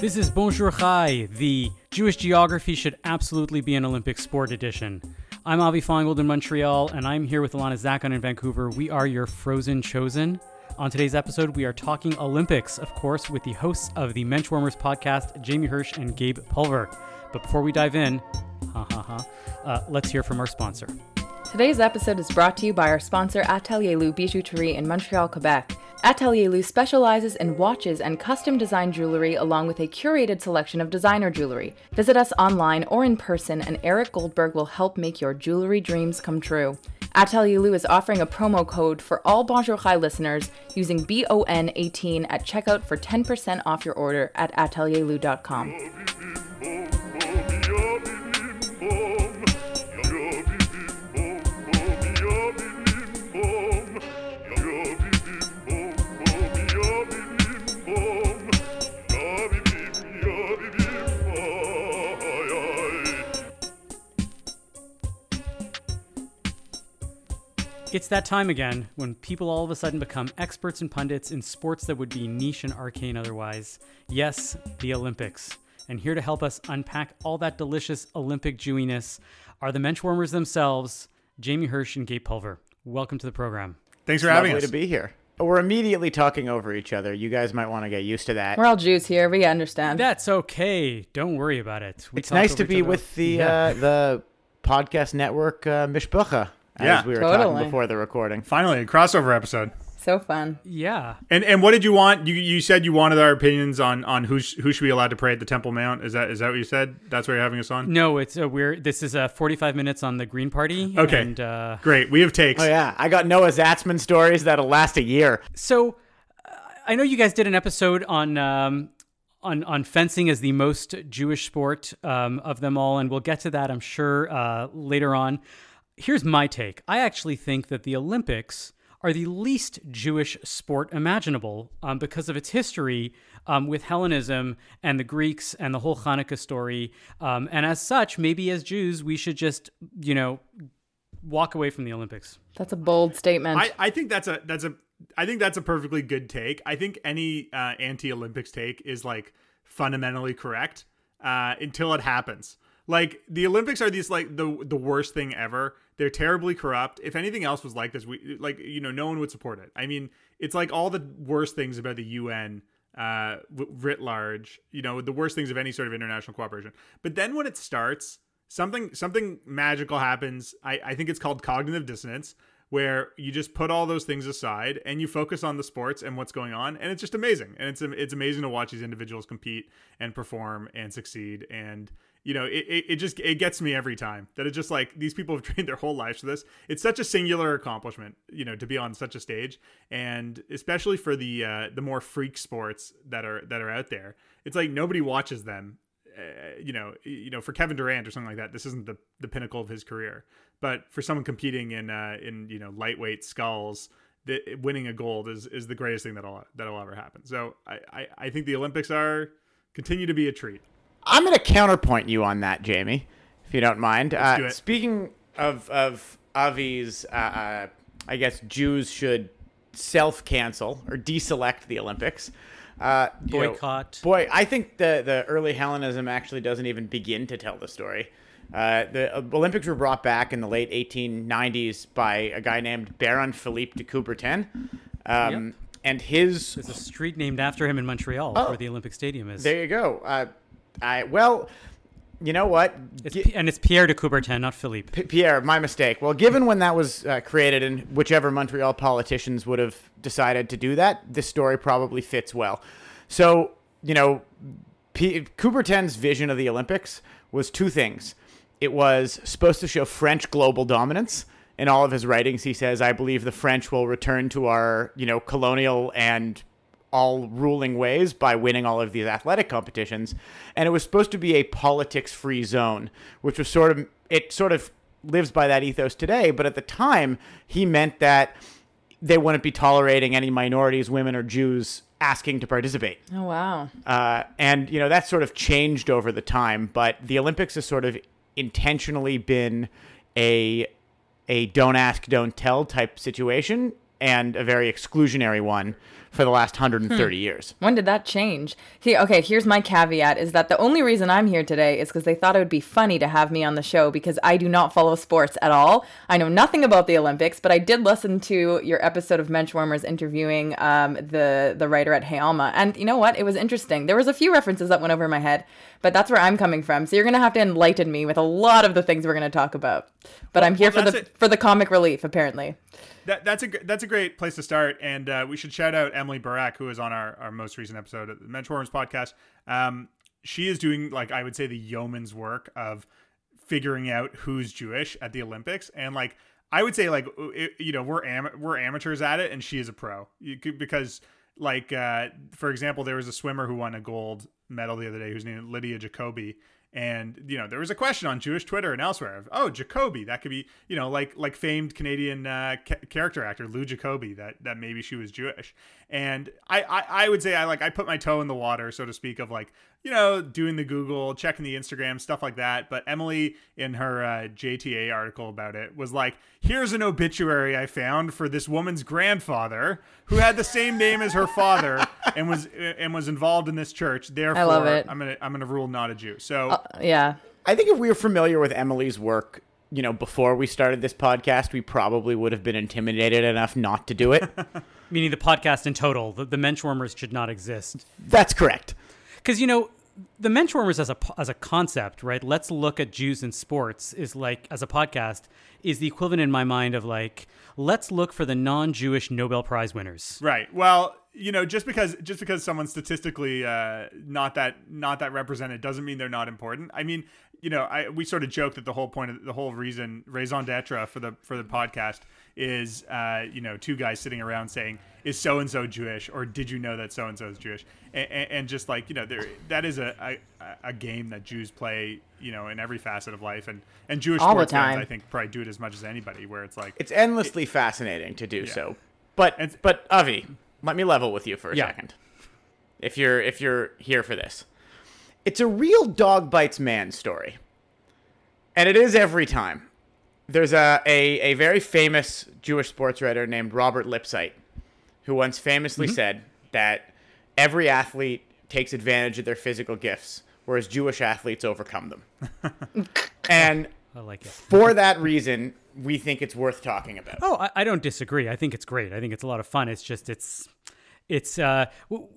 This is Bonjour Chai, the Jewish geography should absolutely be an Olympic sport edition. I'm Avi Feingold in Montreal, and I'm here with Alana Zakon in Vancouver. We are your Frozen Chosen. On today's episode, we are talking Olympics, of course, with the hosts of the Menschwarmers podcast, Jamie Hirsch and Gabe Pulver. But before we dive in, ha ha ha, uh, let's hear from our sponsor. Today's episode is brought to you by our sponsor Atelier Lou Bijouterie in Montreal, Quebec. Atelier Lou specializes in watches and custom designed jewelry along with a curated selection of designer jewelry. Visit us online or in person and Eric Goldberg will help make your jewelry dreams come true. Atelier Lou is offering a promo code for all Bonjour Chai listeners using BON18 at checkout for 10% off your order at atelierlou.com. It's that time again when people all of a sudden become experts and pundits in sports that would be niche and arcane otherwise. Yes, the Olympics. And here to help us unpack all that delicious Olympic Jewiness are the Menschwarmers themselves, Jamie Hirsch and Gabe Pulver. Welcome to the program. Thanks for having me. Lovely us. to be here. We're immediately talking over each other. You guys might want to get used to that. We're all Jews here, we understand. That's okay. Don't worry about it. We it's nice to be with the Yeah. uh, the podcast network uh, Mishpucha, as Yeah. we were Totally. talking before the recording. Finally, a crossover episode. So fun. yeah. And and what did you want? You you said you wanted our opinions on on who sh- who should be allowed to pray at the Temple Mount. Is that is that what you said? That's why you're having us on. No, it's a weird. This is a 45 minutes on the Green Party. Okay. And uh, Great. We have takes. Oh yeah, I got Noah Zatzman stories that'll last a year. So, uh, I know you guys did an episode on um, on on fencing as the most Jewish sport um, of them all, and we'll get to that, I'm sure, uh, later on. Here's my take. I actually think that the Olympics are the least Jewish sport imaginable um, because of its history um, with Hellenism and the Greeks and the whole Hanukkah story. Um, and as such, maybe as Jews, we should just, you know, walk away from the Olympics. That's a bold statement. I, I think that's a that's a I think that's a perfectly good take. I think any uh, anti-Olympics take is like fundamentally correct uh, until it happens. Like the Olympics are these like the the worst thing ever. They're terribly corrupt. If anything else was like this, we like you know no one would support it. I mean, it's like all the worst things about the UN uh writ large. You know, the worst things of any sort of international cooperation. But then when it starts, something something magical happens. I I think it's called cognitive dissonance where you just put all those things aside and you focus on the sports and what's going on and it's just amazing and it's it's amazing to watch these individuals compete and perform and succeed and you know it, it, it just it gets me every time that it's just like these people have trained their whole lives for this it's such a singular accomplishment you know to be on such a stage and especially for the uh the more freak sports that are that are out there it's like nobody watches them uh, you know, you know, for Kevin Durant or something like that, this isn't the the pinnacle of his career. But for someone competing in uh, in you know lightweight sculls the, winning a gold is is the greatest thing that'll that'll ever happen. So I, I I think the Olympics are continue to be a treat. I'm going to counterpoint you on that, Jamie, if you don't mind. do Uh, it. speaking of of Avi's, uh, uh, I guess Jews should self cancel or deselect the Olympics. Uh, you know, Boycott. boy, I think the the early Hellenism actually doesn't even begin to tell the story. Uh, the uh, Olympics were brought back in the late 1890s by a guy named Baron Philippe de Coubertin. Um, Yep. And his There's a street named after him in Montreal, Oh. where the Olympic Stadium is. there you go. Uh, I well, you know what? It's and it's Pierre de Coubertin, not Philippe. P- Pierre, my mistake. Well, given when that was uh, created and whichever Montreal politicians would have decided to do that, this story probably fits well. So, you know, P- Coubertin's vision of the Olympics was two things. It was supposed to show French global dominance. In all of his writings, he says, "I believe the French will return to our, you know, colonial and all ruling ways by winning all of these athletic competitions. And it was supposed to be a politics free zone which was sort of it sort of lives by that ethos today. But at the time he meant that they wouldn't be tolerating any minorities women or jews asking to participate. Oh, wow. uh, and you know that sort of changed over the time but the olympics has sort of intentionally been a a don't ask don't tell type situation and a very exclusionary one for the last 130 years. When did that change? See, okay, here's my caveat is that the only reason I'm here today is because they thought it would be funny to have me on the show because I do not follow sports at all. I know nothing about the Olympics, but I did listen to your episode of Menschwarmers interviewing um, the the writer at Hey Alma. And you know what? It was interesting. There was a few references that went over my head, but that's where I'm coming from. So you're going to have to enlighten me with a lot of the things we're going to talk about. But I'm here well, for the it. for the comic relief apparently. That, that's a that's a great place to start, and uh, we should shout out Emily Burack, who is on our, our most recent episode of the Menschwarmers podcast. Um, she is doing like I would say the yeoman's work of figuring out who's Jewish at the Olympics, and like I would say like it, you know we're am- we're amateurs at it, and she is a pro could, because like uh, for example, there was a swimmer who won a gold medal the other day whose name is Lydia Jacoby. And you know there was a question on Jewish Twitter and elsewhere of oh Jacoby that could be you know like like famed Canadian uh, ca- character actor Lou Jacobi that that maybe she was Jewish. And I, I I would say I like I put my toe in the water so to speak of like you know doing the Google checking the Instagram stuff like that but Emily in her uh, JTA article about it was like here's an obituary I found for this woman's grandfather who had the same name as her father and was and was involved in this church therefore I love it. I'm gonna I'm gonna rule not a Jew so. Yeah. I think if we were familiar with Emily's work, you know, before we started this podcast, we probably would have been intimidated enough not to do it. Meaning the podcast in total, the, the Menschwarmers should not exist. That's correct. Because you know, the Menschwarmers as a as a concept, right? Let's look at Jews in sports is like as a podcast is the equivalent in my mind of like let's look for the non-Jewish Nobel Prize winners. Right. Well, you know, just because just because someone's statistically uh, not that not that represented doesn't mean they're not important. I mean, you know, I we sort of joke that the whole point of the whole reason raison d'être for the for the podcast is uh, you know two guys sitting around saying is so and so Jewish or did you know that so and so is Jewish and, and, and just like you know there that is a, a a game that Jews play you know in every facet of life and and Jewish All the sports fans time. I think probably do it as much as anybody where it's like It's endlessly fascinating to do so. But It's- but Avi, let me level with you for a Yeah. second. If you're if you're here for this. It's a real dog bites man story. And it is every time. There's a, a, a very famous Jewish sports writer named Robert Lipsyte who once famously said that every athlete takes advantage of their physical gifts, whereas Jewish athletes overcome them. and I like it. for that reason, we think it's worth talking about. Oh, I, I don't disagree. I think it's great. I think it's a lot of fun. It's just it's it's uh w-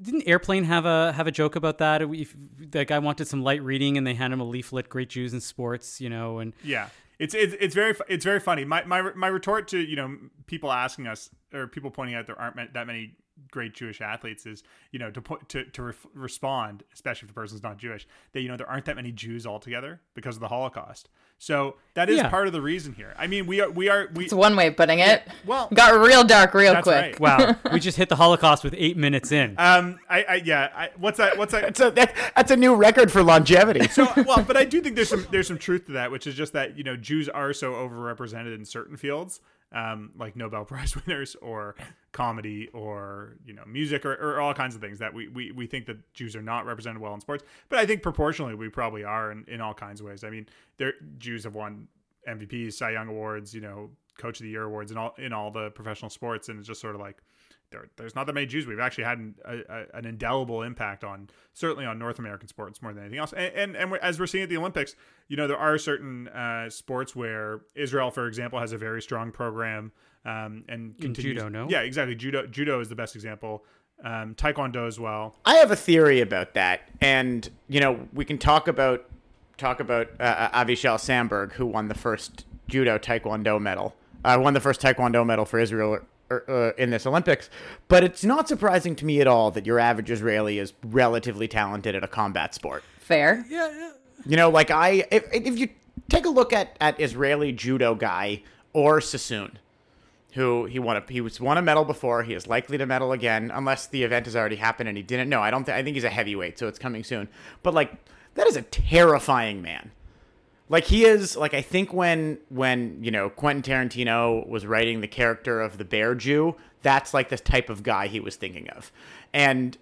didn't airplane have a have a joke about that? If that guy wanted some light reading and they hand him a leaflet, "Great Jews in Sports," you know, and Yeah, it's it's it's very it's very funny. My my my retort to you know people asking us or people pointing out there aren't that many great Jewish athletes is you know to put to to ref- respond, especially if the person's not Jewish, that you know there aren't that many Jews altogether because of the Holocaust. So that is Yeah. part of the reason here. I mean, we are we are we It's one way of putting it. well Got real dark real that's quick. right. wow, we just hit the Holocaust with eight minutes in. Um, I, I yeah, I, what's that? What's that? That's a, that, that's a new record for longevity. so well, but I do think there's some there's some truth to that, which is just that you know Jews are so overrepresented in certain fields, um, like Nobel Prize winners or comedy or you know music or, or all kinds of things that we, we we think that Jews are not represented well in sports. But I think proportionally we probably are in, in all kinds of ways. I mean, there Jews have won MVPs, Cy Young awards, you know, Coach of the Year awards, in all in all the professional sports, and it's just sort of like there, there's not that many Jews. We've actually had an, a, a, an indelible impact on certainly on North American sports more than anything else. And and, and we're, as we're seeing at the Olympics, you know, there are certain uh, sports where Israel, for example, has a very strong program um, and In continues- judo, no? Yeah, exactly. Judo judo is the best example. Um, Taekwondo as well. I have a theory about that, and you know we can talk about talk about uh, Avishag Semberg, who won the first judo taekwondo medal, uh, won the first taekwondo medal for Israel uh, in this Olympics. But it's not surprising to me at all that your average Israeli is relatively talented at a combat sport. Fair. Yeah. You know, like I, if, if you take a look at at Israeli judo guy Or Sasson, who he won a he was won a medal before. He is likely to medal again unless the event has already happened and he didn't. No, I don't. Th- I think he's a heavyweight, so it's coming soon. But like that is a terrifying man. Like he is like I think when when you know Quentin Tarantino was writing the character of the Bear Jew, that's like the type of guy he was thinking of, and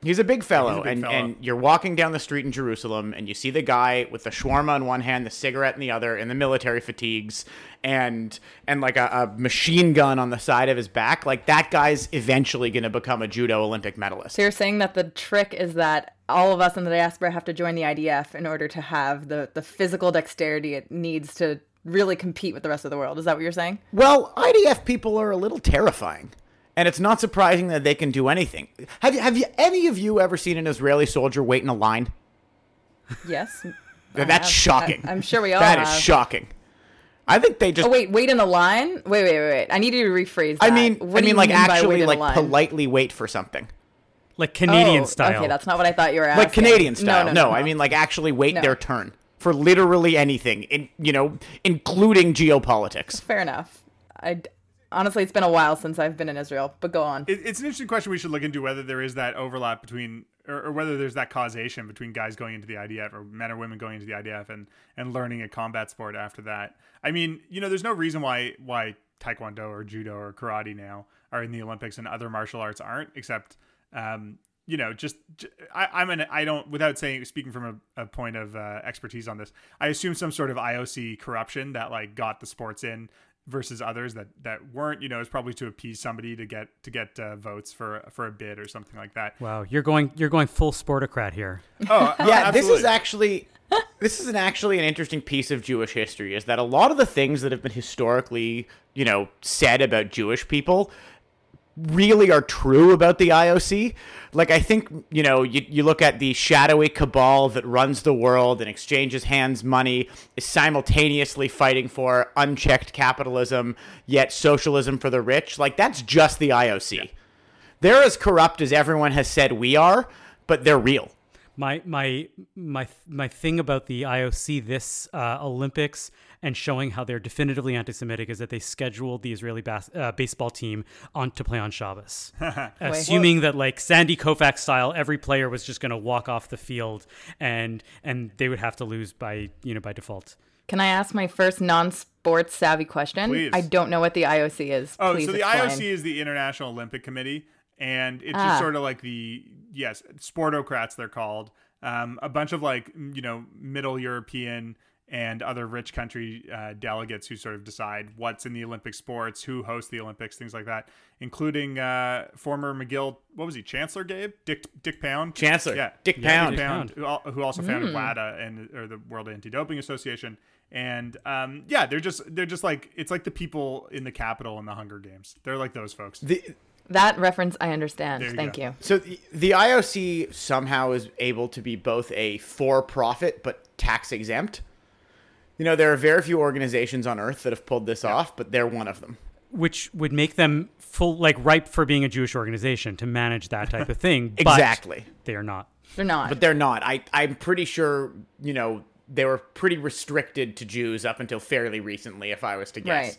He's a big fellow, big and, fellow. and you're walking down the street in Jerusalem, and you see the guy with the shawarma in one hand, the cigarette in the other, and the military fatigues, and and like a, a machine gun on the side of his back. Like that guy's eventually going to become a judo Olympic medalist. So you're saying that the trick is that all of us in the diaspora have to join the IDF in order to have the, the physical dexterity it needs to really compete with the rest of the world. Is that what you're saying? Well, IDF people are a little terrifying. And it's not surprising that they can do anything. Have you, have you any of you ever seen an Israeli soldier wait in a line? Yes. That's have. shocking. I- I'm sure we all That is have. shocking. I think they just. Oh wait, wait in a line. Wait, wait, wait, wait. I need you to rephrase. That. I mean, what I mean, like mean actually, like politely wait for something, Like Canadian Oh, style. Okay, that's not what I thought you were asking. like Canadian style. No, No, no, no, I mean like actually wait No. their turn for literally anything, in, you know, including geopolitics. fair enough. I honestly, it's been a while since I've been in Israel, but go on. It, it's an interesting question. We should look into whether there is that overlap between, or, or whether there's that causation between guys going into the IDF or men or women going into the IDF and and learning a combat sport after that. I mean, you know, there's no reason why why Taekwondo or Judo or Karate now are in the Olympics and other martial arts aren't, except. Um, you know, just i'm an I don't without saying speaking from a, a point of uh, expertise on this. I assume some sort of IOC corruption that like got the sports in versus others that that weren't. You know, is probably to appease somebody to get to get uh, votes for for a bid or something like that. Wow, you're going you're going full sportocrat here. Oh, oh, yeah, this is actually this is an actually an interesting piece of Jewish history is that a lot of the things that have been historically, you know, said about Jewish people really are true about the IOC. Like I think, you know, you, you look at the shadowy cabal that runs the world and exchanges hands money is simultaneously fighting for unchecked capitalism yet socialism for the rich. Like that's just the IOC. They're as corrupt as everyone has said we are, but they're real. My my my my thing about the IOC this uh, Olympics and showing how they're definitively anti-Semitic is that they scheduled the Israeli bas- uh, baseball team on to play on Shabbos, assuming that like Sandy Koufax style, every player was just going to walk off the field and and they would have to lose by you know by default. Can I ask my first non-sports savvy question? Please. I don't know what the IOC is. Oh, Please so the explain. IOC is the International Olympic Committee, and it's Ah. just sort of like the yes, sportocrats they're called. Um, a bunch of like you know middle European and other rich country uh, delegates who sort of decide what's in the Olympic sports, who hosts the Olympics, things like that, including uh, former McGill. What was he? Chancellor Gabe Dick Dick Pound. Chancellor, Yeah, Dick Yeah, Pound. Dick Pound. who, who also founded WADA and or the World Anti-Doping Association. And um, yeah, they're just they're just like it's like the people in the capital in the Hunger Games. They're like those folks. The, That reference I understand. You Thank go. you. so the, the IOC somehow is able to be both a for-profit but tax exempt. You know, there are very few organizations on earth that have pulled this off, but they're one of them. which would make them full like ripe for being a Jewish organization to manage that type of thing. but Exactly. they are not. They're not. But they're not. I I'm pretty sure, you know, they were pretty restricted to Jews up until fairly recently if I was to guess. right.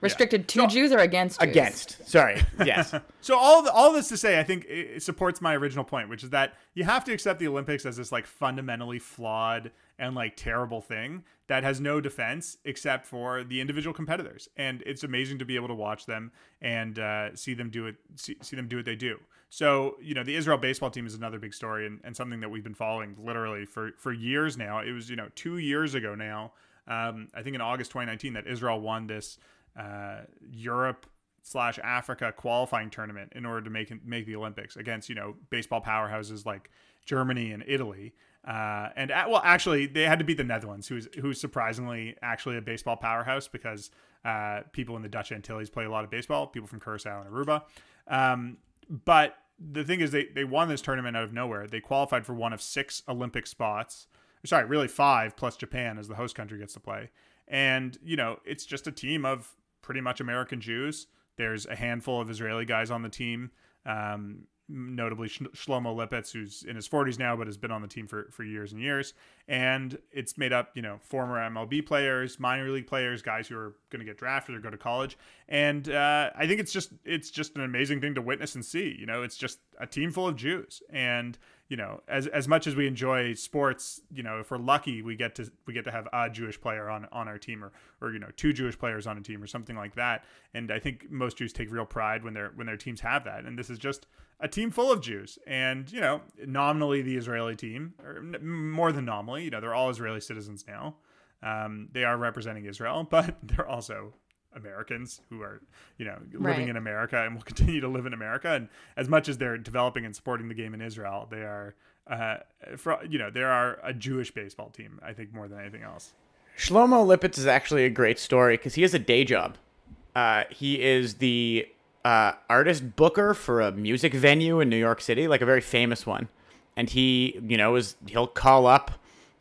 Restricted to No. Jews or against Jews? Against. Sorry. Yes. So all the, all this to say, I think it supports my original point, which is that you have to accept the Olympics as this like fundamentally flawed and like terrible thing that has no defense except for the individual competitors, and it's amazing to be able to watch them and uh, see them do it, see, see them do what they do. So you know, the Israel baseball team is another big story and, and something that we've been following literally for for years now. It was you know two years ago now, um, I think in August 2019, that Israel won this uh, Europe slash Africa qualifying tournament in order to make make the Olympics against you know baseball powerhouses like Germany and Italy. Uh, and a well, actually, they had to beat the Netherlands, who's who's surprisingly actually a baseball powerhouse because uh, people in the Dutch Antilles play a lot of baseball. People from Curacao and Aruba. Um, but the thing is, they they won this tournament out of nowhere. They qualified for one of six Olympic spots. Sorry, really five plus Japan as the host country gets to play. And you know, it's just a team of pretty much American Jews. There's a handful of Israeli guys on the team, um, notably Sh- Shlomo Lipetz, who's in his 40s now, but has been on the team for, for years and years. And it's made up, you know, former MLB players, minor league players, guys who are going to get drafted or go to college. And uh, I think it's just it's just an amazing thing to witness and see. You know, it's just a team full of Jews, and you know, as as much as we enjoy sports, you know, if we're lucky, we get to we get to have a Jewish player on on our team, or or you know, two Jewish players on a team, or something like that. And I think most Jews take real pride when their when their teams have that. And this is just a team full of Jews, and you know, nominally the Israeli team, or more than nominally, you know, they're all Israeli citizens now. Um, they are representing Israel, but they're also Americans who are, you know, living Right. in America and will continue to live in America. And as much as they're developing and supporting the game in Israel, they are, uh, for, you know, they are a Jewish baseball team. I think more than anything else. Shlomo Lipetz is actually a great story because he has a day job. Uh, he is the uh, artist booker for a music venue in New York City, like a very famous one. And he, you know, is he'll call up,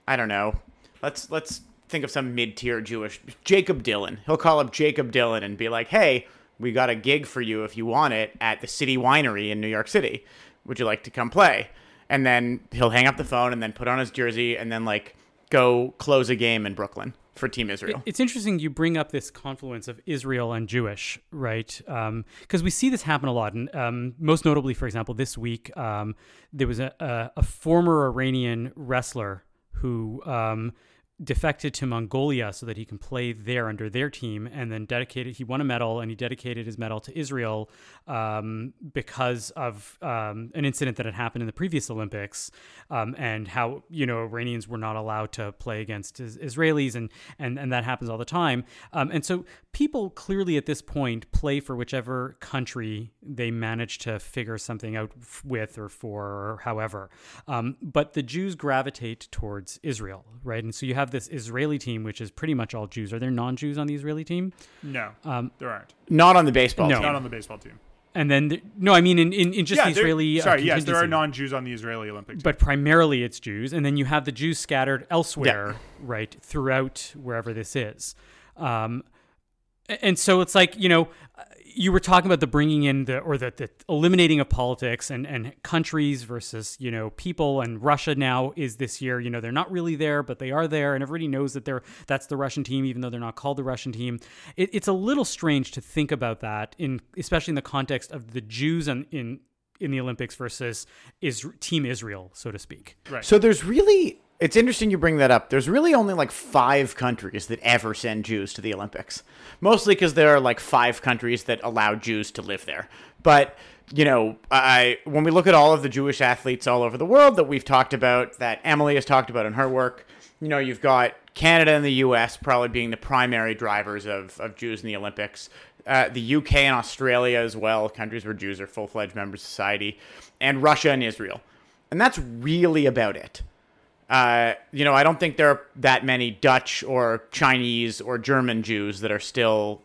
I don't know, let's let's think of some mid-tier Jewish Jakob Dylan. He'll call up Jakob Dylan and be like, "Hey, we got a gig for you if you want it at the City Winery in New York City. Would you like to come play?" And then he'll hang up the phone and then put on his jersey and then like go close a game in Brooklyn for Team Israel. It's interesting you bring up this confluence of Israel and Jewish, right? Because we see this happen a lot. And um, most notably, for example, this week, um, there was a, a, a former Iranian wrestler who um, defected to Mongolia so that he can play there under their team and then dedicated, he won a medal and he dedicated his medal to Israel um, because of um, an incident that had happened in the previous Olympics um, and how, you know, Iranians were not allowed to play against is- Israelis and, and, and that happens all the time. Um, and so people clearly at this point play for whichever country they manage to figure something out f- with or for or however. Um, but the Jews gravitate towards Israel, right? And so you have this Israeli team, which is pretty much all Jews. Are there non-Jews on the Israeli team? No, Um, there aren't. Not on the baseball No. team. Not on the baseball team. And then, the, no, I mean in, in, in just the there- Israeli. uh, sorry, yes, there are non-Jews on the Israeli Olympic team. but primarily it's Jews, and then you have the Jews scattered elsewhere, right, throughout wherever this is. Um, and so it's like you know, uh, you were talking about the bringing in the or the, the eliminating of politics and and countries versus you know people, and Russia now is this year. You know, they're not really there, but they are there, and everybody knows that they're that's the Russian team, even though they're not called the Russian team. It, it's a little strange to think about that in especially in the context of the Jews and in in the Olympics versus is Team Israel, so to speak. right. So there's really it's interesting you bring that up. There's really only like five countries that ever send Jews to the Olympics. Mostly because there are like five countries that allow Jews to live there. But you know, I when we look at all of the Jewish athletes all over the world that we've talked about, that Emily has talked about in her work, you know, you've got Canada and the U.S. probably being the primary drivers of, of Jews in the Olympics. Uh, the U.K. and Australia as well, countries where Jews are full fledged members of society, and Russia and Israel, and that's really about it. Uh, you know, I don't think there are that many Dutch or Chinese or German Jews that are still,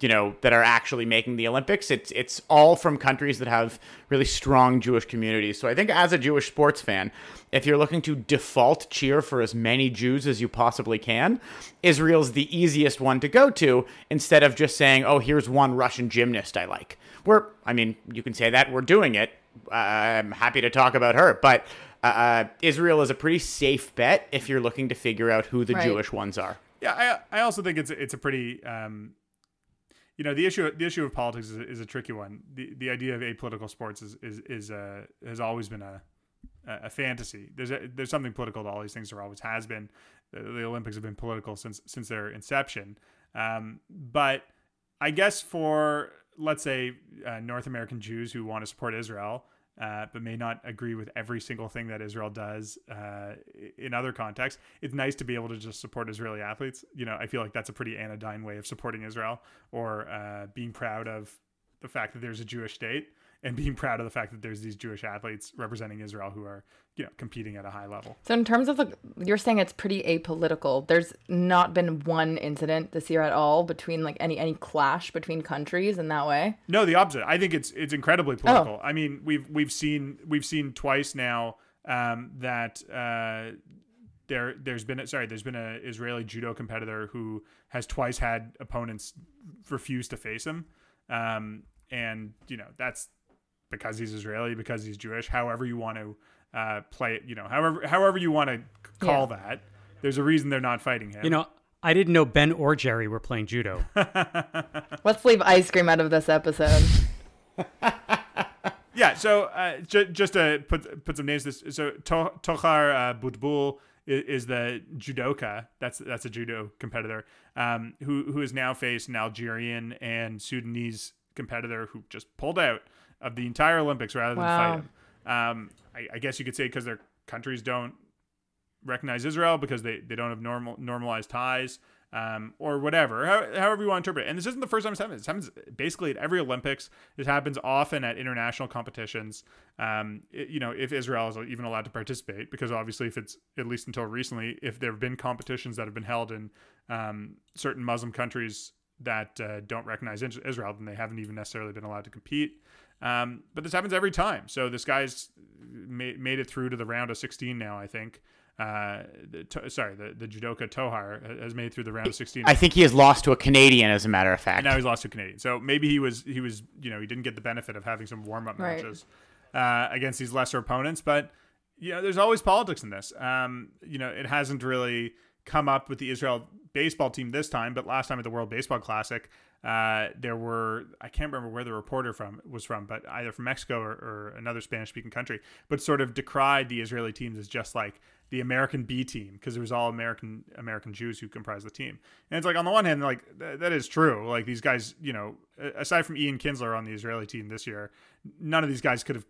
you know, that are actually making the Olympics. It's it's all from countries that have really strong Jewish communities. So I think as a Jewish sports fan, if you're looking to default cheer for as many Jews as you possibly can, Israel's the easiest one to go to instead of just saying, "Oh, here's one Russian gymnast I like." We're, I mean, you can say that we're doing it. I'm happy to talk about her, but uh, Israel is a pretty safe bet if you're looking to figure out who the Right. Jewish ones are. Yeah, I I also think it's a- it's a pretty um, you know the issue the issue of politics is, a- is a tricky one. The the idea of apolitical sports is is is uh, has always been a a fantasy. There's a, there's something political to all these things. There always has been. The, the Olympics have been political since since their inception. Um, but I guess for let's say uh, North American Jews who want to support Israel, uh, but may not agree with every single thing that Israel does uh, in other contexts, it's nice to be able to just support Israeli athletes. You know, I feel like that's a pretty anodyne way of supporting Israel or uh, being proud of the fact that there's a Jewish state and being proud of the fact that there's these Jewish athletes representing Israel who are, you know, competing at a high level. So in terms of the, you're saying it's pretty apolitical. There's not been one incident this year at all between like any any clash between countries in that way. No, the opposite. I think it's it's incredibly political. I mean, we've we've seen we've seen twice now um, that uh, there there's been a, sorry there's been a Israeli judo competitor who has twice had opponents refuse to face him, um, and you know that's because he's Israeli, because he's Jewish. However you want to uh, play it, you know, however however you want to call that. There's a reason they're not fighting him. You know, I didn't know Ben or Jerry were playing judo. Let's leave ice cream out of this episode. Yeah, yeah. So uh, ju- just to put put some names, to this so to- Tohar uh, Butbul is, is the judoka. That's that's a judo competitor um, who who has now faced an Algerian and Sudanese competitor who just pulled out of the entire Olympics rather than Wow. fight him. Um, I, I guess you could say because their countries don't recognize Israel because they, they don't have normal normalized ties um, or whatever, how, however you want to interpret it. And this isn't the first time it's happened. This happens basically at every Olympics. This happens often at international competitions. Um, it- you know, if Israel is even allowed to participate, because obviously, if it's at least until recently, if there have been competitions that have been held in um, certain Muslim countries that uh, don't recognize Israel, then they haven't even necessarily been allowed to compete. Um, but this happens every time. So this guy's made, made it through to the round of 16 now, I think. Uh, the, to, sorry, the, the judoka Tohar has made it through the round of 16. I think he has lost to a Canadian, as a matter of fact. and now he's lost to a Canadian. So maybe he was he was you know he didn't get the benefit of having some warm up Right. matches uh, against these lesser opponents. But you know, there's always politics in this. Um, you know, it hasn't really come up with the Israel baseball team this time, but last time at the World Baseball Classic, uh, there were I can't remember where the reporter from was from, but either from Mexico or, or another Spanish speaking country, but sort of decried the Israeli teams as just like the American B team because it was all American American Jews who comprised the team. And it's like on the one hand, like th- that is true. Like these guys, you know, aside from Ian Kinsler on the Israeli team this year, none of these guys could have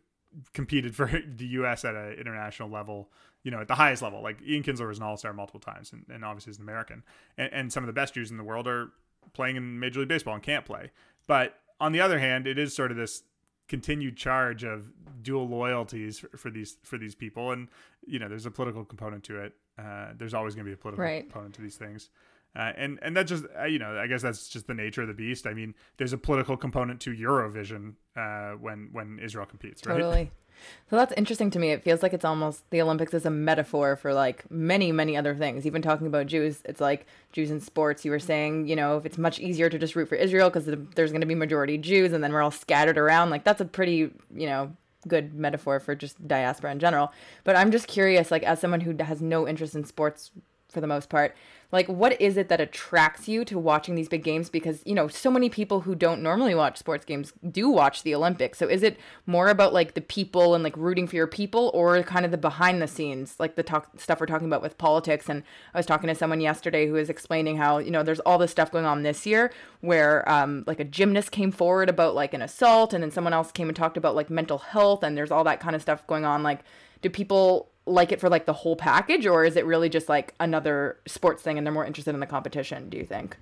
competed for the U.S. at an international level. You know, at the highest level. Like Ian Kinsler was an All Star multiple times, and, and obviously is an American. And, and some of the best Jews in the world are playing in Major League Baseball and can't play. But on the other hand, it is sort of this continued charge of dual loyalties for, for these for these people and you know there's a political component to it uh, there's always going to be a political Right. component to these things uh, and and that just uh, you know I guess that's just the nature of the beast. I mean, there's a political component to Eurovision uh, when when Israel competes, right? Totally. So that's interesting to me. It feels like it's almost the Olympics is a metaphor for like many, many other things. Even talking about Jews, it's like Jews in sports. You were saying, you know, if it's much easier to just root for Israel because there's going to be majority Jews and then we're all scattered around, like that's a pretty, you know, good metaphor for just diaspora in general. But I'm just curious, like, as someone who has no interest in sports for the most part, like, what is it that attracts you to watching these big games? Because, you know, so many people who don't normally watch sports games do watch the Olympics. So is it more about like the people and like rooting for your people or kind of the behind the scenes, like the talk stuff we're talking about with politics? And I was talking to someone yesterday who was explaining how, you know, there's all this stuff going on this year where um, like a gymnast came forward about like an assault and then someone else came and talked about like mental health and there's all that kind of stuff going on. Like, do people like it for like the whole package or is it really just like another sports thing and they're more interested in the competition do you think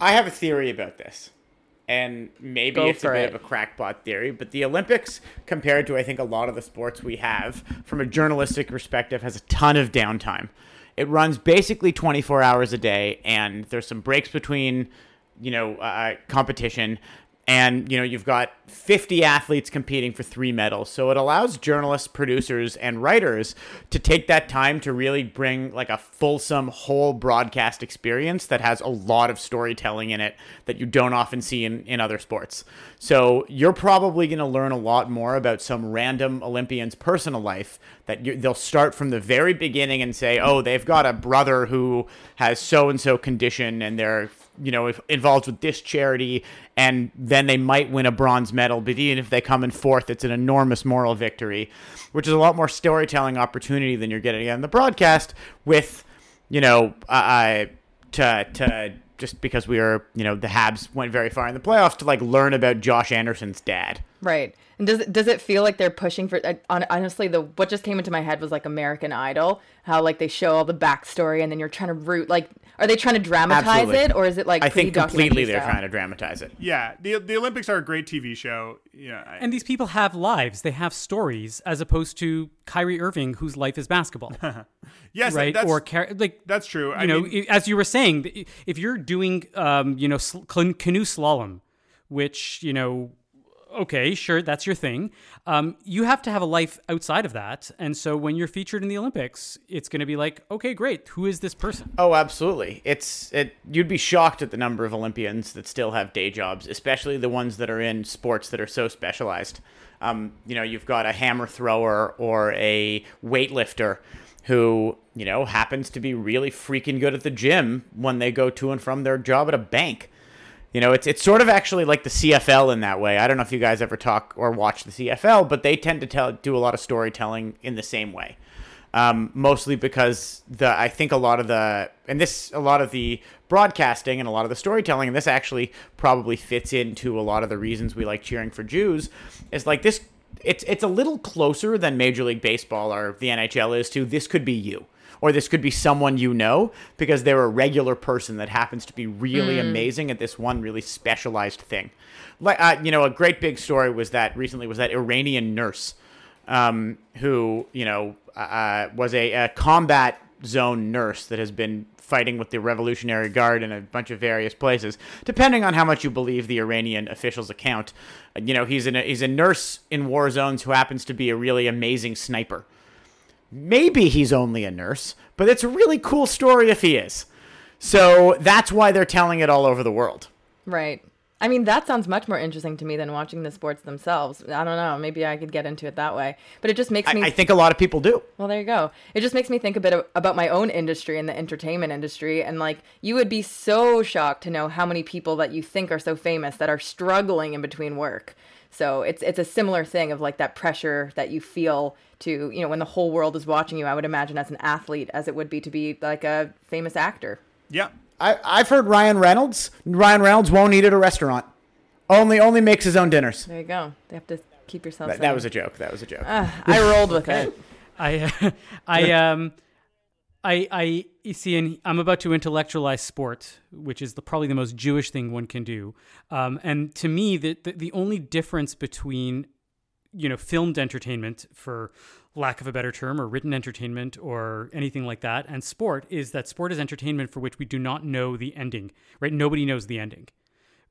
I have a theory about this. And maybe Go it's a bit it. of a crackpot theory, but the Olympics, compared to I think a lot of the sports we have, from a journalistic perspective, has a ton of downtime. It runs basically 24 hours a day, and there's some breaks between, you know, uh, competition. And, you know, you've got 50 athletes competing for three medals. So it allows journalists, producers, and writers to take that time to really bring like a fulsome whole broadcast experience that has a lot of storytelling in it that you don't often see in, in other sports. So you're probably going to learn a lot more about some random Olympian's personal life that you, they'll start from the very beginning and say, oh, they've got a brother who has so and so condition and they're you know, involved with this charity, and then they might win a bronze medal. But even if they come in fourth, it's an enormous moral victory, which is a lot more storytelling opportunity than you're getting on the broadcast. With, you know, uh, to to just because we are, you know, the Habs went very far in the playoffs to like learn about Josh Anderson's dad. Right and does it does it feel like they're pushing for honestly the what just came into my head was like american idol how like they show all the backstory and then you're trying to root like are they trying to dramatize Absolutely. it or is it like I pretty think completely they're style? trying to dramatize it. Yeah, the the Olympics are a great TV show. Yeah, I- And these people have lives. They have stories, as opposed to Kyrie Irving, whose life is basketball, yes, right? That's, or Car- like that's true. you I know, mean, as you were saying, if you're doing, um, you know, sl- canoe slalom, which you know, okay, sure, that's your thing. Um, you have to have a life outside of that, and so when you're featured in the Olympics, it's going to be like, okay, great, who is this person? Oh, absolutely. It's it. You'd be shocked at the number of Olympians that still have day jobs, especially the ones that are in sports that are so specialized. Um, you know, you've got a hammer thrower or a weightlifter who you know happens to be really freaking good at the gym when they go to and from their job at a bank. You know, it's it's sort of actually like the CFL in that way. I don't know if you guys ever talk or watch the CFL, but they tend to tell do a lot of storytelling in the same way. Um, mostly because the I think a lot of the and this a lot of the broadcasting and a lot of the storytelling and this actually probably fits into a lot of the reasons we like cheering for Jews is like this it's it's a little closer than Major League Baseball or the NHL is to this could be you or this could be someone you know because they're a regular person that happens to be really amazing at this one really specialized thing. Like uh, you know, a great big story was that recently was that Iranian nurse um, who you know uh, was a, a combat zone nurse that has been fighting with the Revolutionary Guard in a bunch of various places, depending on how much you believe the Iranian officials' account. Uh, You know, he's in a, he's a nurse in war zones who happens to be a really amazing sniper. Maybe he's only a nurse, but it's a really cool story if he is. So that's why they're telling it all over the world. Right. I mean, that sounds much more interesting to me than watching the sports themselves. I don't know. Maybe I could get into it that way. But it just makes I, me. I think a lot of people do. Well, there you go. It just makes me think a bit of, about my own industry and the entertainment industry. And like, you would be so shocked to know how many people that you think are so famous that are struggling in between work. So it's it's a similar thing of like that pressure that you feel to you know when the whole world is watching you. I would imagine as an athlete, as it would be to be like a famous actor. Yeah. I, I've heard Ryan Reynolds. Ryan Reynolds won't eat at a restaurant. Only only makes his own dinners. There you go. They have to keep yourself. That, that was a joke. That was a joke. I rolled with it. I I um I I you see and I'm about to intellectualize sport, which is the, probably the most Jewish thing one can do. Um, and to me, the, the the only difference between you know filmed entertainment, for lack of a better term, or written entertainment, or anything like that, and sport is that sport is entertainment for which we do not know the ending. Right? Nobody knows the ending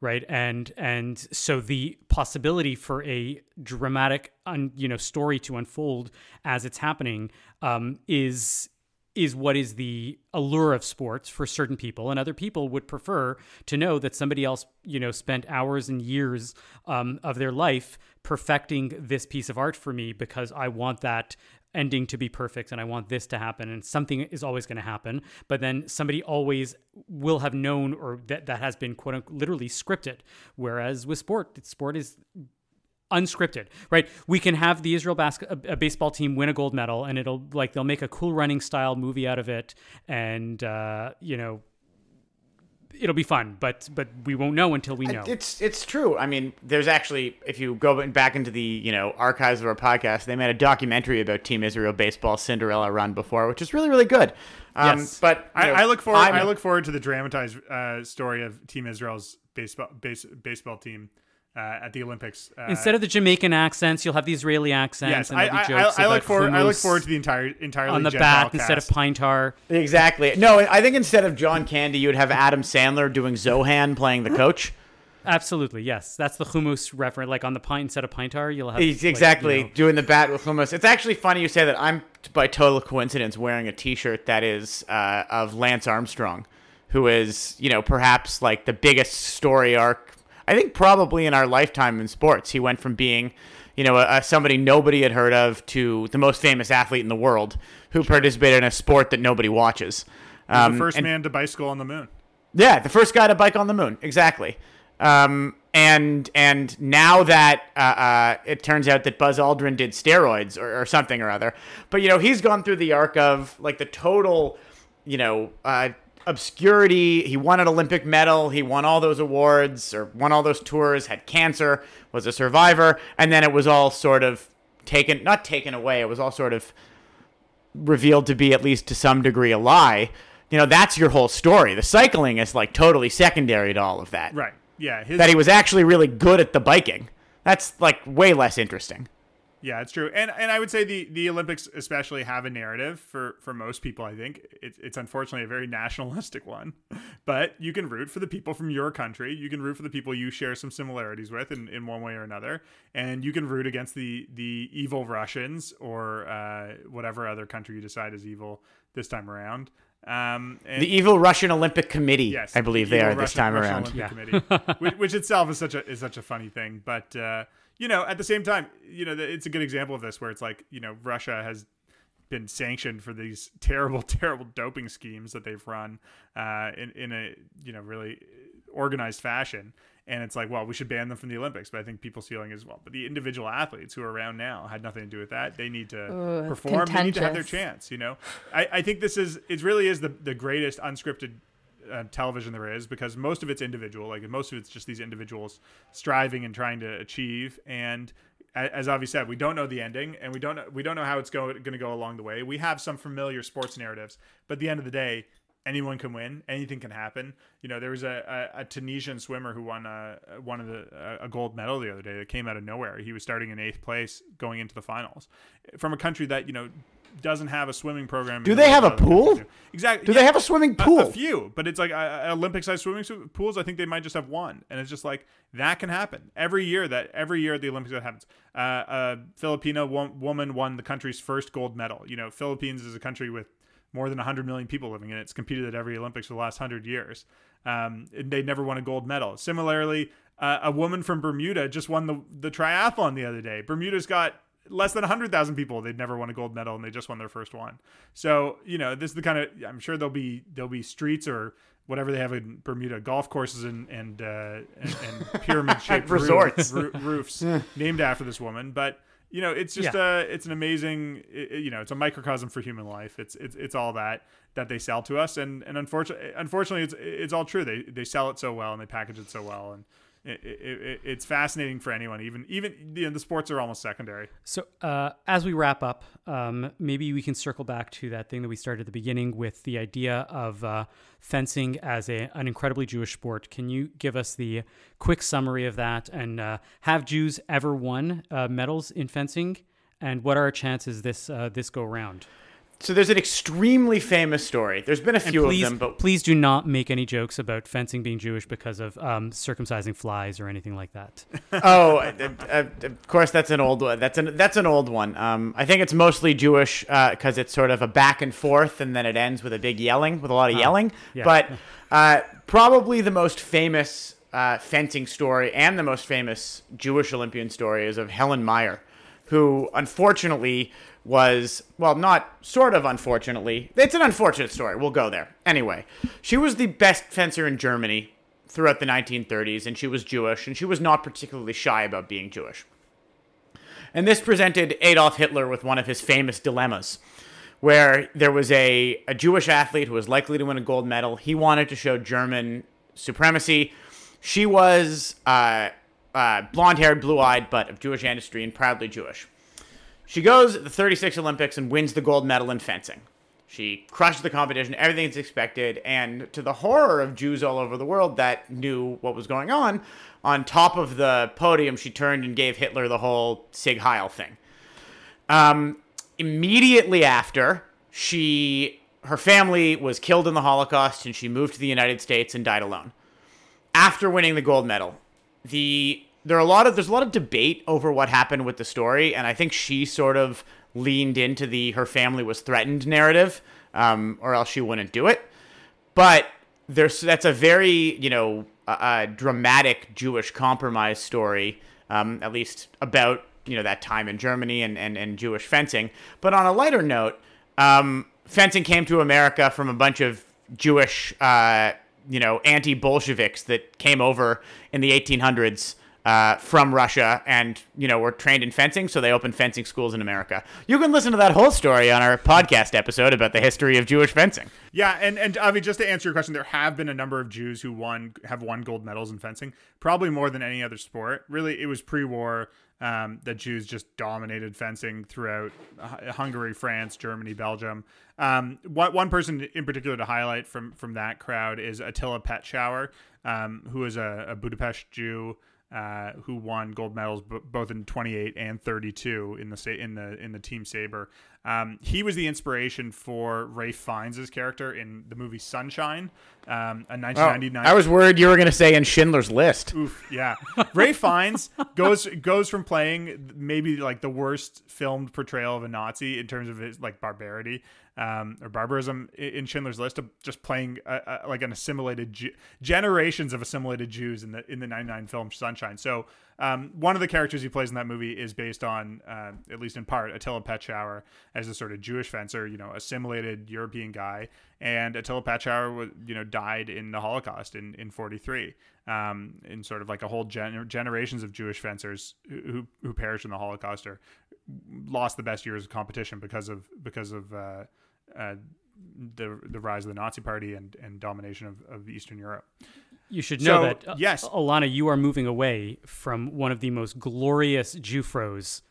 right and and so the possibility for a dramatic un, you know story to unfold as it's happening um, is is what is the allure of sports for certain people and other people would prefer to know that somebody else you know spent hours and years um, of their life perfecting this piece of art for me because i want that ending to be perfect and I want this to happen and something is always going to happen. But then somebody always will have known or that that has been quote unquote literally scripted. Whereas with sport sport is unscripted right we can have the Israel bas- a, a baseball team win a gold medal and it'll like they'll make a cool running style movie out of it and uh, you know it'll be fun but but we won't know until we know It's it's true. I mean, there's actually if you go back into the you know archives of our podcast, they made a documentary about Team Israel baseball Cinderella run before, which is really really good. Um, Yes. but I, know, I look forward. I'm- I look forward to the dramatized uh, story of Team Israel's baseball base, baseball team uh, at the Olympics. Uh, instead of the Jamaican accents you'll have the Israeli accents yes, and I, be I, jokes I, I look forward. I look forward to the entire entirely on the Gentile bat instead of cast. pine tar exactly no. I think instead of John Candy, you'd have Adam Sandler doing Zohan playing the coach. Absolutely, yes. That's the hummus reference. Like on the pine instead of pine tar, you'll have He's like, exactly you know- doing the bat with hummus. It's actually funny you say that. I'm by total coincidence wearing a T-shirt that is uh, of Lance Armstrong, who is you know perhaps like the biggest story arc. I think probably in our lifetime in sports. He went from being you know a, a somebody nobody had heard of to the most famous athlete in the world who participated in a sport that nobody watches. Um, the first and- man to bicycle on the moon. yeah, the first guy to bike on the moon. Exactly. Um, and and now that uh, uh, it turns out that Buzz Aldrin did steroids or, or something or other, but you know he's gone through the arc of like the total, you know, uh, obscurity. He won an Olympic medal. He won all those awards or won all those tours. Had cancer. Was a survivor, and then it was all sort of taken, not taken away. It was all sort of revealed to be at least to some degree a lie you know that's your whole story the cycling is like totally secondary to all of that Right. Yeah. His, that he was actually really good at the biking that's like way less interesting Yeah, it's true, and and I would say the the Olympics especially have a narrative for for most people. I think it's it's unfortunately a very nationalistic one, but you can root for the people from your country. You can root for the people you share some similarities with in, in one way or another, and you can root against the the evil Russians or uh, whatever other country you decide is evil this time around. Um, and the evil russian olympic committee yes, i believe the they are this time Russian around Olympic Committee, which, which itself is such a is such a funny thing. But uh, you know, at the same time, you know, it's a good example of this where it's like you know, Russia has been sanctioned for these terrible, terrible doping schemes that they've run uh, in in a you know really organized fashion. And it's like, well, we should ban them from the Olympics. But I think people's feeling is well, but the individual athletes who are around now had nothing to do with that. They need to Ooh, perform. They need to have their chance. You know, I, I think this is it. Really is the the greatest unscripted uh, television there is because most of it's individual. Like most of it's just these individuals striving and trying to achieve. And as Avi said, we don't know the ending, and we don't know, we don't know how it's going to go along the way. We have some familiar sports narratives, but at the end of the day. Anyone can win. Anything can happen. You know, there was a, a, a Tunisian swimmer who won a one of the a gold medal the other day that came out of nowhere. He was starting in eighth place going into the finals from a country that you know doesn't have a swimming program. Do they have a pool? Exactly. Do Yeah. they have a swimming pool? A, few, but it's like uh, Olympic-sized swimming pools. I think they might just have one, and it's just like that can happen every year. That every year at the Olympics that happens. Uh, a Filipino wo- woman won the country's first gold medal. You know, Philippines is a country with more than 100 million people living in it. It's competed at every Olympics for the last 100 years. Um, and they never won a gold medal. Similarly, uh, a woman from Bermuda just won the, the triathlon the other day. Bermuda's got less than 100,000 people. They'd never won a gold medal and they just won their first one. So, you know, this is the kind of, I'm sure there'll be, there'll be streets or whatever they have in Bermuda, golf courses and, and, uh, and, and pyramid shaped Resorts. roofs named after this woman. But, you know, it's just Yeah. uh it's an amazing, i- i- you know, it's a microcosm for human life. It's, it's, it's all that, that they sell to us. And, and unfortunately, unfortunately, it's, it's all true. They, they sell it so well and they package it so well. And, it, it, it, it's fascinating for anyone. Even even you know, the sports are almost secondary. So, uh, as we wrap up, um, maybe we can circle back to that thing that we started at the beginning with the idea of uh, fencing as a, an incredibly Jewish sport. Can you give us the quick summary of that? And uh, have Jews ever won uh, medals in fencing? And what are our chances this uh, this go round? So there's an extremely famous story. There's been a few please, of them, but please do not make any jokes about fencing being Jewish because of um, circumcising flies or anything like that. oh, uh, uh, of course, that's an old one. That's an that's an old one. Um, I think it's mostly Jewish because it's sort of a back and forth, and then it ends with a big yelling, with a lot of yelling. yeah. But uh, probably the most famous uh, fencing story and the most famous Jewish Olympian story is of Helen Mayer, who unfortunately was well, not sort of unfortunately. It's an unfortunate story. We'll go there anyway. She was the best fencer in Germany throughout the 1930s, and she was Jewish, and she was not particularly shy about being Jewish. And this presented Adolf Hitler with one of his famous dilemmas, where there was a, a Jewish athlete who was likely to win a gold medal. He wanted to show German supremacy. She was uh, uh, blonde haired, blue eyed, but of Jewish ancestry and proudly Jewish. She goes at the 36 Olympics and wins the gold medal in fencing. She crushed the competition, everything's expected, and to the horror of Jews all over the world that knew what was going on, on top of the podium, she turned and gave Hitler the whole Sieg Heil thing. Um, immediately after, she her family was killed in the Holocaust, and she moved to the United States and died alone. After winning the gold medal, the there are a lot of there's a lot of debate over what happened with the story, and I think she sort of leaned into the her family was threatened narrative, um, or else she wouldn't do it. But there's that's a very you know a dramatic Jewish compromise story, um, at least about you know that time in Germany and and, and Jewish fencing. But on a lighter note, um, fencing came to America from a bunch of Jewish uh, you know anti Bolsheviks that came over in the 1800s uh, from Russia and, you know, were trained in fencing, so they opened fencing schools in America. You can listen to that whole story on our podcast episode about the history of Jewish fencing. Yeah, and and Avi, just to answer your question, there have been a number of Jews who won have won gold medals in fencing, probably more than any other sport. Really, it was pre-war um, that Jews just dominated fencing throughout Hungary, France, Germany, Belgium. Um, one one person in particular to highlight from from that crowd is Attila Petschauer, um, who is a, a Budapest Jew. Uh, who won gold medals b- both in 28 and 32 in the sa- in the in the team saber. Um, he was the inspiration for Ralph Fiennes' character in the movie Sunshine, um, a 1999. I was worried you were going to say in Schindler's List. Oof, yeah. Ralph Fiennes goes goes from playing maybe like the worst filmed portrayal of a Nazi in terms of his like barbarity um, or barbarism in Schindler's List to just playing a, a, like an assimilated Jew, generations of assimilated Jews in the in the 99 film. Sunshine. So um, one of the characters he plays in that movie is based on, uh, at least in part, Attila Petschauer as a sort of Jewish fencer, you know, assimilated European guy. And Attila Petschauer, you know, died in the Holocaust in in 43. Um, in sort of like a whole gen- generations of Jewish fencers who who perished in the Holocaust or lost the best years of competition because of because of uh, uh, the the rise of the Nazi Party and and domination of, of Eastern Europe. You should know So, that, uh, yes. Alana, you are moving away from one of the most glorious Jewfros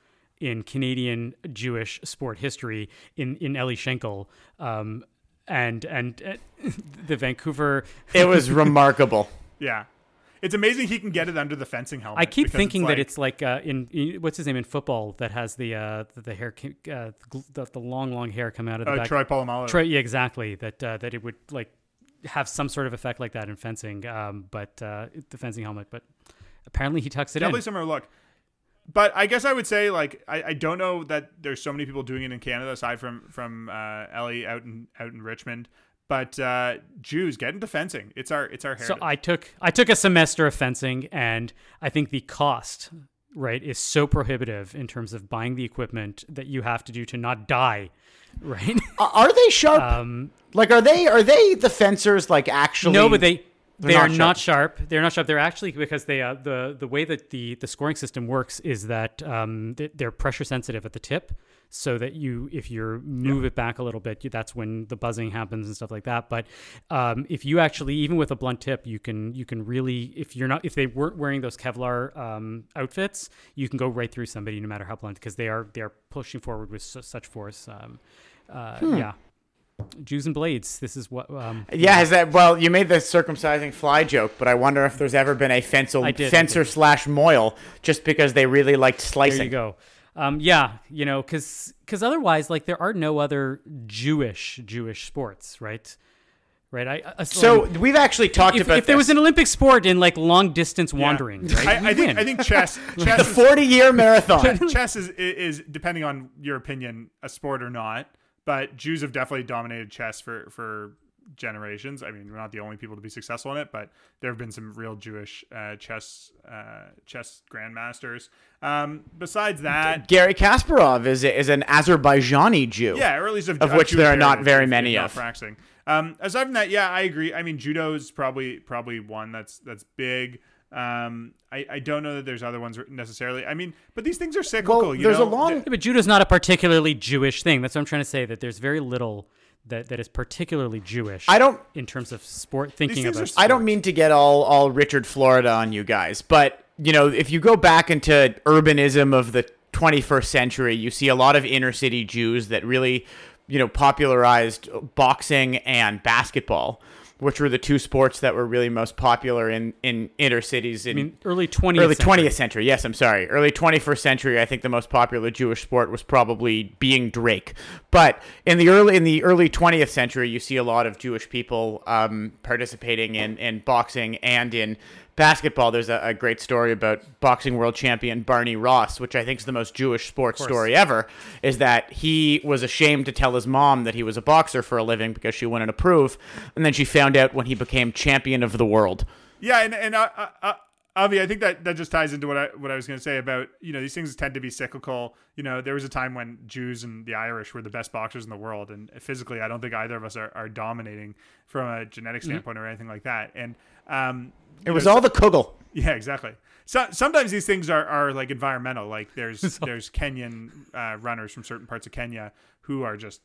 in Canadian Jewish sport history in in Eli Schenkel, um, and and uh, the Vancouver. It was remarkable. Yeah. It's amazing he can get it under the fencing helmet. I keep because thinking like, that it's like uh, in, in what's his name in football that has the uh, the, the hair uh, the, the long long hair come out of the uh, back. Troy Polamalu. Troy, yeah, exactly. That uh, that it would like have some sort of effect like that in fencing, um, but uh, the fencing helmet. But apparently he tucks it Definitely in. similar look. But I guess I would say like I, I don't know that there's so many people doing it in Canada aside from from uh, Eli out in out in Richmond. But uh, Jews get into fencing. It's our it's our heritage. So I took I took a semester of fencing, and I think the cost right is so prohibitive in terms of buying the equipment that you have to do to not die, right? Are- they sharp? um, like, are they are they the fencers? Like, actually? no, but they they're they are not not sharp. They're not sharp. They're actually because they uh, the the way that the the scoring system works is that um, they're pressure sensitive at the tip, so that you if you move it back a little bit, you, that's when the buzzing happens and stuff like that. But um, if you actually even with a blunt tip, you can you can really if you're not if they weren't wearing those Kevlar um, outfits, you can go right through somebody no matter how blunt because they are they are pushing forward with su- such force. Um, uh, Hmm. Yeah. Jews and blades. This is what. Um, Yeah, has that? Well, you made the circumcising fly joke, but I wonder if there's ever been a fencer, did, fencer slash mohel just because they really liked slicing. There you go. Um, yeah, you know, because because otherwise, like, there are no other Jewish Jewish sports, right? Right. I, I So we've actually talked if, about if there was an Olympic sport in like long distance wandering, right? I, I think. I think chess the chess is, 40 year marathon. chess is is depending on your opinion a sport or not. But Jews have definitely dominated chess for for generations. I mean, we're not the only people to be successful in it, but there have been some real Jewish uh, chess uh, chess grandmasters. Um, besides that, Garry Kasparov is is an Azerbaijani Jew. Yeah, or at least of, Of of which Jewish there are not very if- if many of. Practicing. Um, aside from that, yeah, I agree. I mean, judo is probably probably one that's that's big. Um, I, I don't know that there's other ones necessarily. I mean, but these things are cyclical. Well, you there's a long- Yeah, but judo's not a particularly Jewish thing. That's what I'm trying to say. That there's very little that, that is particularly Jewish. I don't in terms of sport thinking about. are I don't mean to get all all Richard Florida on you guys, but you know, if you go back into urbanism of the 21st century, you see a lot of inner city Jews that really, you know, popularized boxing and basketball, which were the two sports that were really most popular in in inner cities in I mean, early 20th. early century. 20th century. Yes, I'm sorry. Early 21st century, I think the most popular Jewish sport was probably being Drake. But in the early in the early 20th century, you see a lot of Jewish people um, participating in in boxing and in basketball. There's a, a great story about boxing world champion Barney Ross, which I think is the most Jewish sports story ever. Is that he was ashamed to tell his mom that he was a boxer for a living because she wouldn't approve, and then she found out when he became champion of the world. Yeah, and and uh, uh, uh, Avi, I think that that just ties into what I what I was going to say about you know these things tend to be cyclical. You know, there was a time when Jews and the Irish were the best boxers in the world, and physically, I don't think either of us are, are dominating from a genetic standpoint or anything like that. And um, It was all the kugel. Yeah, exactly. So sometimes these things are, are like environmental. Like there's there's Kenyan uh, runners from certain parts of Kenya who are just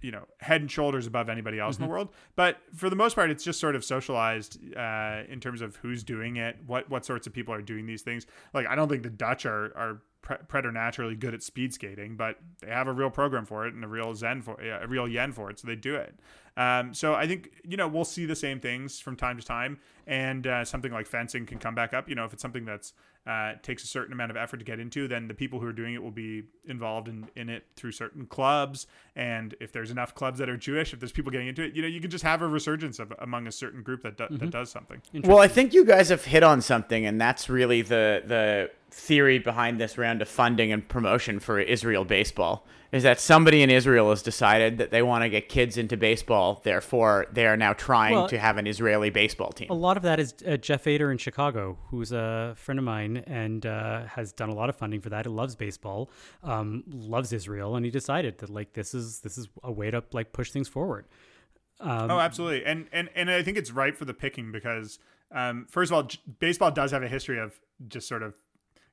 you know head and shoulders above anybody else in the world. But for the most part, it's just sort of socialized uh, in terms of who's doing it, what what sorts of people are doing these things. Like I don't think the Dutch are are pre- preternaturally good at speed skating, but they have a real program for it and a real zen for yeah, a real yen for it, so they do it. Um, so I think you know we'll see the same things from time to time, and uh, something like fencing can come back up. You know, if it's something that's uh, takes a certain amount of effort to get into, then the people who are doing it will be involved in, in it through certain clubs. And if there's enough clubs that are Jewish, if there's people getting into it, you know, you can just have a resurgence of among a certain group that do, that does something. Well, I think you guys have hit on something, and that's really the the theory behind this round of funding and promotion for Israel baseball is that somebody in Israel has decided that they want to get kids into baseball. Therefore, they are now trying Well, to have an Israeli baseball team. A lot of that is uh, Jeff Aeder in Chicago, who's a friend of mine and uh, has done a lot of funding for that. He loves baseball, um, loves Israel, and he decided that like this is this is a way to like push things forward. oh, absolutely, and and and I think it's ripe for the picking because um, first of all, j- baseball does have a history of just sort of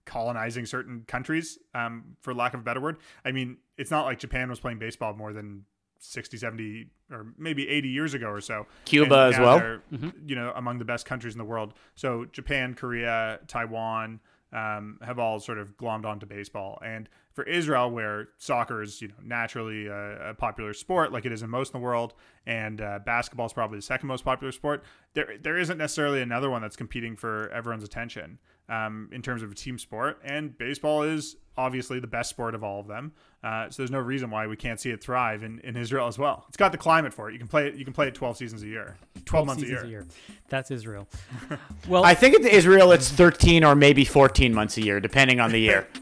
colonizing certain countries, um, for lack of a better word. I mean, it's not like Japan was playing baseball more than 60, 70, or maybe 80 years ago or so. Cuba And as well. they're, You know, among the best countries in the world. So Japan, Korea, Taiwan um, have all sort of glommed onto baseball. And for Israel, where soccer is, you know, naturally a, a popular sport, like it is in most of the world, and uh, basketball is probably the second most popular sport, there there isn't necessarily another one that's competing for everyone's attention um, in terms of a team sport. And baseball is obviously the best sport of all of them. Uh, so there's no reason why we can't see it thrive in, in Israel as well. It's got the climate for it. You can play it. You can play it 12 seasons a year, 12, months a seasons year. That's Israel. well, I think in Israel it's 13 or maybe 14 months a year, depending on the year.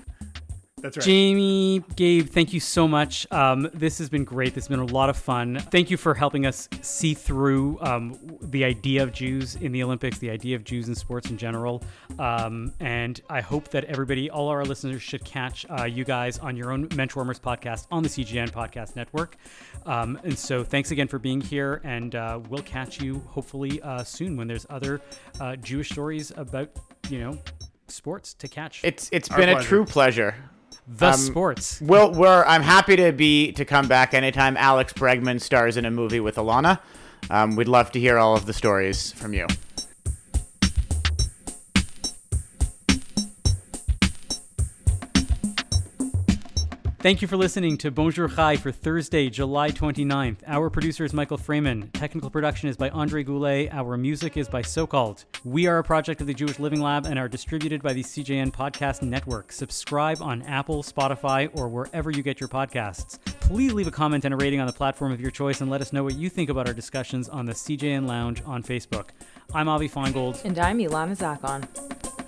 That's right. Jamie, Gabe, thank you so much. Um, this has been great. This has been a lot of fun. Thank you for helping us see through um, the idea of Jews in the Olympics, the idea of Jews in sports in general. Um, and I hope that everybody, all our listeners, should catch uh, you guys on your own Menschwarmers podcast on the CJN Podcast Network. Um, and so thanks again for being here. And uh, we'll catch you hopefully uh, soon when there's other uh, Jewish stories about, you know, sports to catch. It's it's Our been a true pleasure. The um, sports. Well, we're I'm happy to be to come back anytime Alex Bregman stars in a movie with Alana. Um, we'd love to hear all of the stories from you. Thank you for listening to Bonjour Chai for Thursday, July 29th. Our producer is Michael Freeman. Technical production is by Andre Goulet. Our music is by So Called. We are a project of the Jewish Living Lab and are distributed by the CJN Podcast Network. Subscribe on Apple, Spotify, or wherever you get your podcasts. Please leave a comment and a rating on the platform of your choice and let us know what you think about our discussions on the CJN Lounge on Facebook. I'm Avi Finegold. And I'm Ilana Zakon.